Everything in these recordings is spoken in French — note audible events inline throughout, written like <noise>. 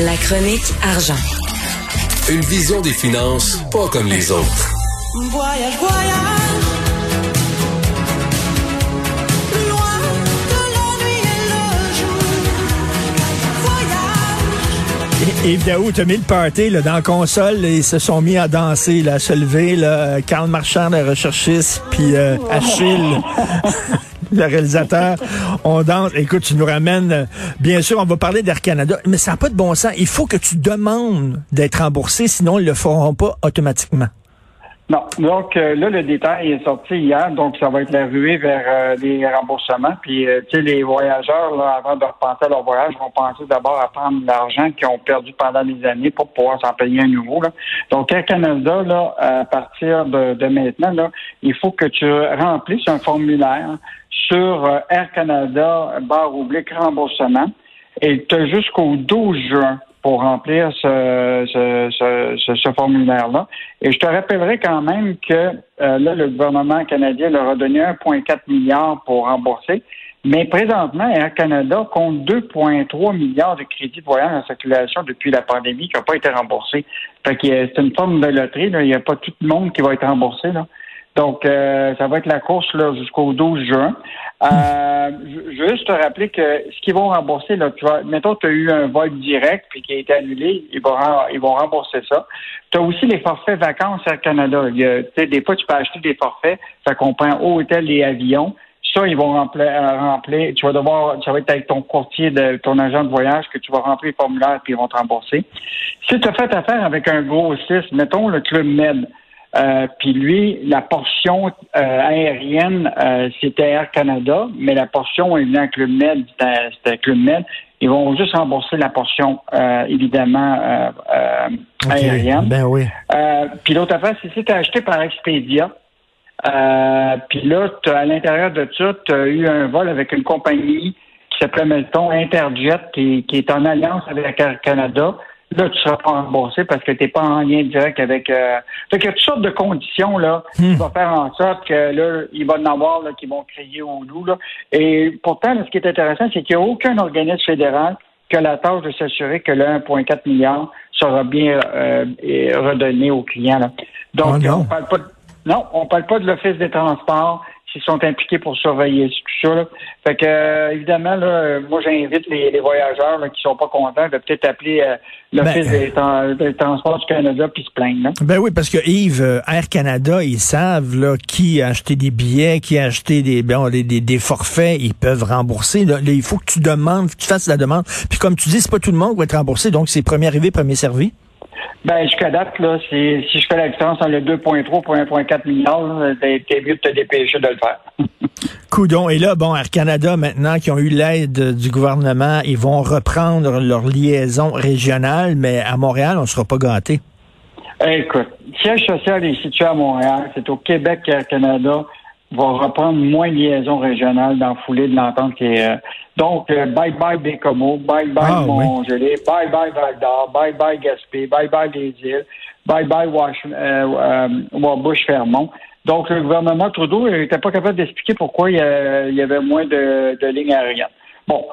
La chronique argent. Une vision des finances pas comme les autres. Voyage, voyage. Loin de l'ennui et le jour. Voyage. Et- Yves Daou, t'as mis le party là, dans la console, là, ils se sont mis à danser, là, à se lever, là, Karl Marchand, le recherchiste, puis euh, Achille, <laughs> le réalisateur, on danse. Écoute, tu nous ramènes, euh, bien sûr, on va parler d'Air Canada, mais ça n'a pas de bon sens. Il faut que tu demandes d'être remboursé, sinon ils le feront pas automatiquement. Non. Donc euh, là, le détail est sorti hier, donc ça va être la ruée vers euh, les remboursements. Puis, tu sais, les voyageurs, là, avant de repenser à leur voyage, vont penser d'abord à prendre l'argent qu'ils ont perdu pendant des années pour pouvoir s'en payer un nouveau. Donc, Air Canada, là, à partir de, de maintenant, là, il faut que tu remplisses un formulaire sur euh, Air Canada, barre oblique remboursement, et tu as jusqu'au 12 juin pour remplir ce, ce, ce, ce- formulaire-là. Et je te rappellerai quand même que euh, là, le gouvernement canadien leur a donné 1,4 milliard pour rembourser. Mais présentement, Air Canada compte 2,3 milliards de crédits de voyage en circulation depuis la pandémie qui n'ont pas été remboursés. Fait que euh, c'est une forme de loterie. là. Il n'y a pas tout le monde qui va être remboursé. Là. Donc, euh, ça va être la course là, jusqu'au 12 juin. Euh, je je veux juste te rappeler que ce qu'ils vont rembourser, là, tu vois, mettons, tu as eu un vol direct puis qui a été annulé, ils vont, ils vont rembourser ça. Tu as aussi les forfaits vacances Air Canada. Il y a, des fois, tu peux acheter des forfaits, ça comprend hôtel et avion. Ça, ils vont remplir, remplir. Tu vas devoir, ça va être avec ton courtier, de ton agent de voyage que tu vas remplir le formulaire puis ils vont te rembourser. Si tu as fait affaire avec un gros 6, mettons le Club Med, euh, puis lui, la portion euh, aérienne, euh, c'était Air Canada, mais la portion évidemment Club Med, c'était c'était Club Med. Ils vont juste rembourser la portion, euh, évidemment, euh, euh, aérienne. Ben oui. Euh, puis l'autre affaire, c'est si tu acheté par Expedia, euh, puis là, à l'intérieur de ça, tu as eu un vol avec une compagnie qui s'appelle, mettons, Interjet, qui, qui est en alliance avec Air Canada. Là, tu seras pas remboursé parce que tu n'es pas en lien direct avec... Euh... Fait qu'il y a toutes sortes de conditions là, qui vont faire en sorte que là, il va y en avoir là, qui vont crier au loup. Là. Et pourtant, là, ce qui est intéressant, c'est qu'il n'y a aucun organisme fédéral qui a la tâche de s'assurer que le 1,4 milliard sera bien euh, redonné aux clients. Là. Donc, Oh non. on parle pas de, non, on parle pas de l'Office des transports s'ils sont impliqués pour surveiller tout ça. Là. Fait que euh, évidemment, là, euh, moi j'invite les, les voyageurs là, qui sont pas contents de peut-être appeler euh, l'Office Ben, des, Tran- des transports du Canada puis se plaindre. Ben oui, parce que Yves, Air Canada, ils savent là, qui a acheté des billets, qui a acheté des, bon, des, des, des forfaits, ils peuvent rembourser. Là, il faut que tu demandes, que tu fasses la demande. Puis comme tu dis, c'est pas tout le monde qui va être remboursé, donc c'est premier arrivé, premier servi. Ben, jusqu'à date, là, si je fais la différence entre le 2,3 pour 1,4 milliard, t'es mieux de te dépêcher de le faire. <laughs> Coudon. Et là, bon, Air Canada, maintenant, qui ont eu l'aide du gouvernement, ils vont reprendre leur liaison régionale, mais à Montréal, on sera pas gâtés. Écoute, le siège social est situé à Montréal. C'est au Québec qu'Air Canada va reprendre moins de liaisons régionales dans la foulée de l'entente qui est. euh, donc, euh, bye bye Bécomo, bye bye Ah, oui. Montgelé, bye bye Val d'Or, bye bye Gaspé, bye bye les îles, bye bye Wash, euh, euh, Wabush Fermont. Donc, le gouvernement Trudeau n'était pas capable d'expliquer pourquoi il y, avait moins de, de lignes aériennes. Bon,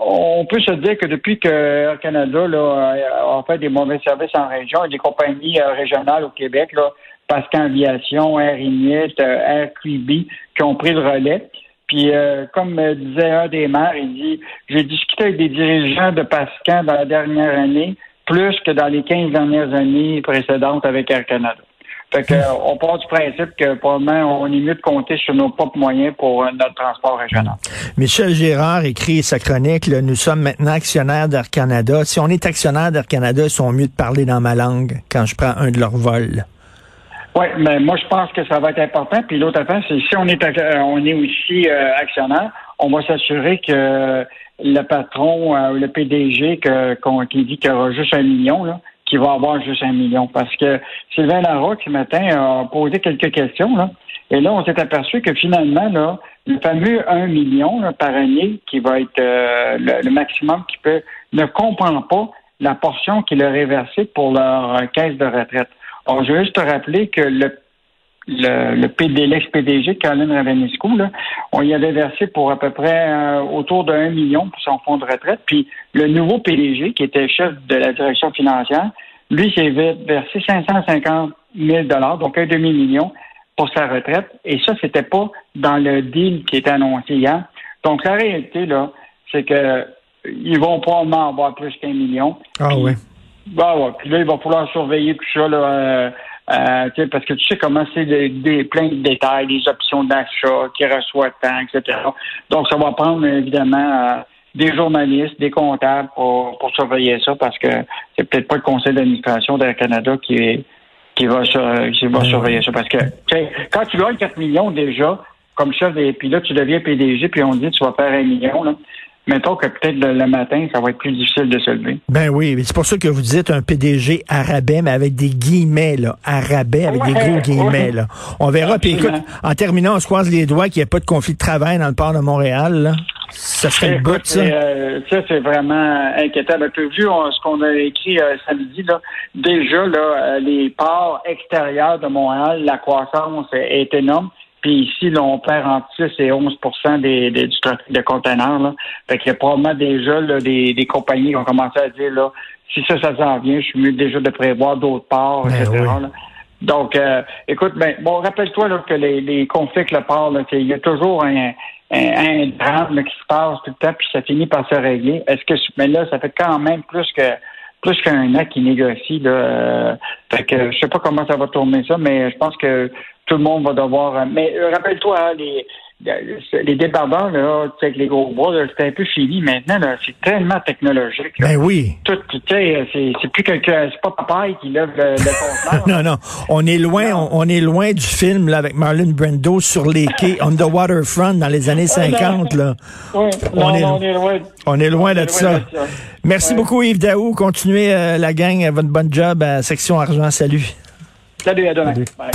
on peut se dire que depuis que Air Canada là, a fait des mauvais services en région, a des compagnies euh, régionales au Québec, là, Pascan Aviation, Air Inuit, euh, Air QB, qui ont pris le relais. Puis, euh, comme disait un des maires, il dit J'ai discuté avec des dirigeants de Pascan dans la dernière année, plus que dans les 15 dernières années précédentes avec Air Canada. Fait que, <laughs> on part du principe que probablement on est mieux de compter sur nos propres moyens pour euh, notre transport régional. Michel Gérard écrit sa chronique, là, nous sommes maintenant actionnaires d'Air Canada. Si on est actionnaire d'Air Canada, ils sont mieux de parler dans ma langue quand je prends un de leurs vols. Oui, mais moi je pense que ça va être important. Puis l'autre affaire, c'est si on est euh, on est aussi euh, actionnaire, on va s'assurer que le patron, euh, le PDG que, qui dit qu'il y aura juste un million, là, qui va avoir juste un million. Parce que Sylvain Larocque, ce matin, a posé quelques questions, là. Et là, on s'est aperçu que finalement, là, le fameux 1 million là, par année, qui va être euh, le, le maximum qui peut, ne comprend pas la portion qui leur est versée pour leur euh, caisse de retraite. Alors, je veux juste te rappeler que le le, le PD, l'ex-PDG, Caroline Ravenescu, là, on y avait versé pour à peu près euh, autour de 1 million pour son fonds de retraite. Puis le nouveau PDG, qui était chef de la direction financière, lui, s'est versé 550 000 donc un demi-million pour sa retraite. Et ça, c'était pas dans le deal qui était annoncé hier. Donc la réalité, là, c'est que ils vont probablement avoir plus qu'un million. Ah oui. Bah ouais. Puis là, il va falloir surveiller tout ça, là, euh, euh, tu sais, parce que tu sais comment c'est des, des- plein de détails, des options d'achat, qui reçoit tant, etc. Donc, ça va prendre, évidemment, euh, des journalistes, des comptables pour, pour surveiller ça, parce que c'est peut-être pas le conseil d'administration d'Air Canada qui est qui va, qui va surveiller ça. Parce que, tu sais, quand tu gagnes 4 millions déjà, comme chef, des, puis là, tu deviens PDG, puis on dit tu vas faire un million, là. Mettons que peut-être le, matin, ça va être plus difficile de se lever. Ben oui, mais c'est pour ça que vous dites un PDG arabais, mais avec des guillemets, là. Arabais, avec des gros guillemets, ouais. là. On verra. Puis écoute, en terminant, on se croise les doigts qu'il n'y ait pas de conflit de travail dans le port de Montréal, là. Ça serait le bout, ça. euh, ça, c'est vraiment inquiétant. Tu as vu on- ce qu'on a écrit euh, samedi, là. Déjà, là, euh, les ports extérieurs de Montréal, la croissance est énorme. Puis ici, là, on perd entre 6 et 11 des, des- du trafic de conteneurs. Là. Fait qu'il y a probablement déjà là, des, des compagnies qui ont commencé à dire là, si ça, ça s'en vient, je suis mieux déjà de prévoir d'autres ports, Ben etc. oui. là. Donc, euh, écoute, ben, bon, rappelle-toi là, que les, les conflits avec le port, là, qu'il y a toujours un, un, un drame là, qui se passe tout le temps, puis ça finit par se régler. Est-ce que, mais là, ça fait quand même plus que plus qu'un an qui négocie. Là, euh, fait que je sais pas comment ça va tourner ça, mais je pense que tout le monde va devoir. euh, Mais euh, rappelle-toi, hein, les les débardeurs, là, tu sais, avec les gros bois, là, c'est un peu fini maintenant. là, C'est tellement technologique. là. Ben oui. Tout, tu sais, c'est c'est plus quelqu'un, c'est pas papaye qui lève le, le conteneur. <laughs> Non, non. On est loin, on, on est loin du film, là, avec Marlon Brando sur les quais, <laughs> on the waterfront dans les années 50, là. Oui, On non, est- non, on est loin. On est loin On de est ça. loin de ça. Merci Ouais. beaucoup, Yves Daou. Continuez euh, la gang, votre bon job à Section Argent. Salut. Salut, à demain. Bye.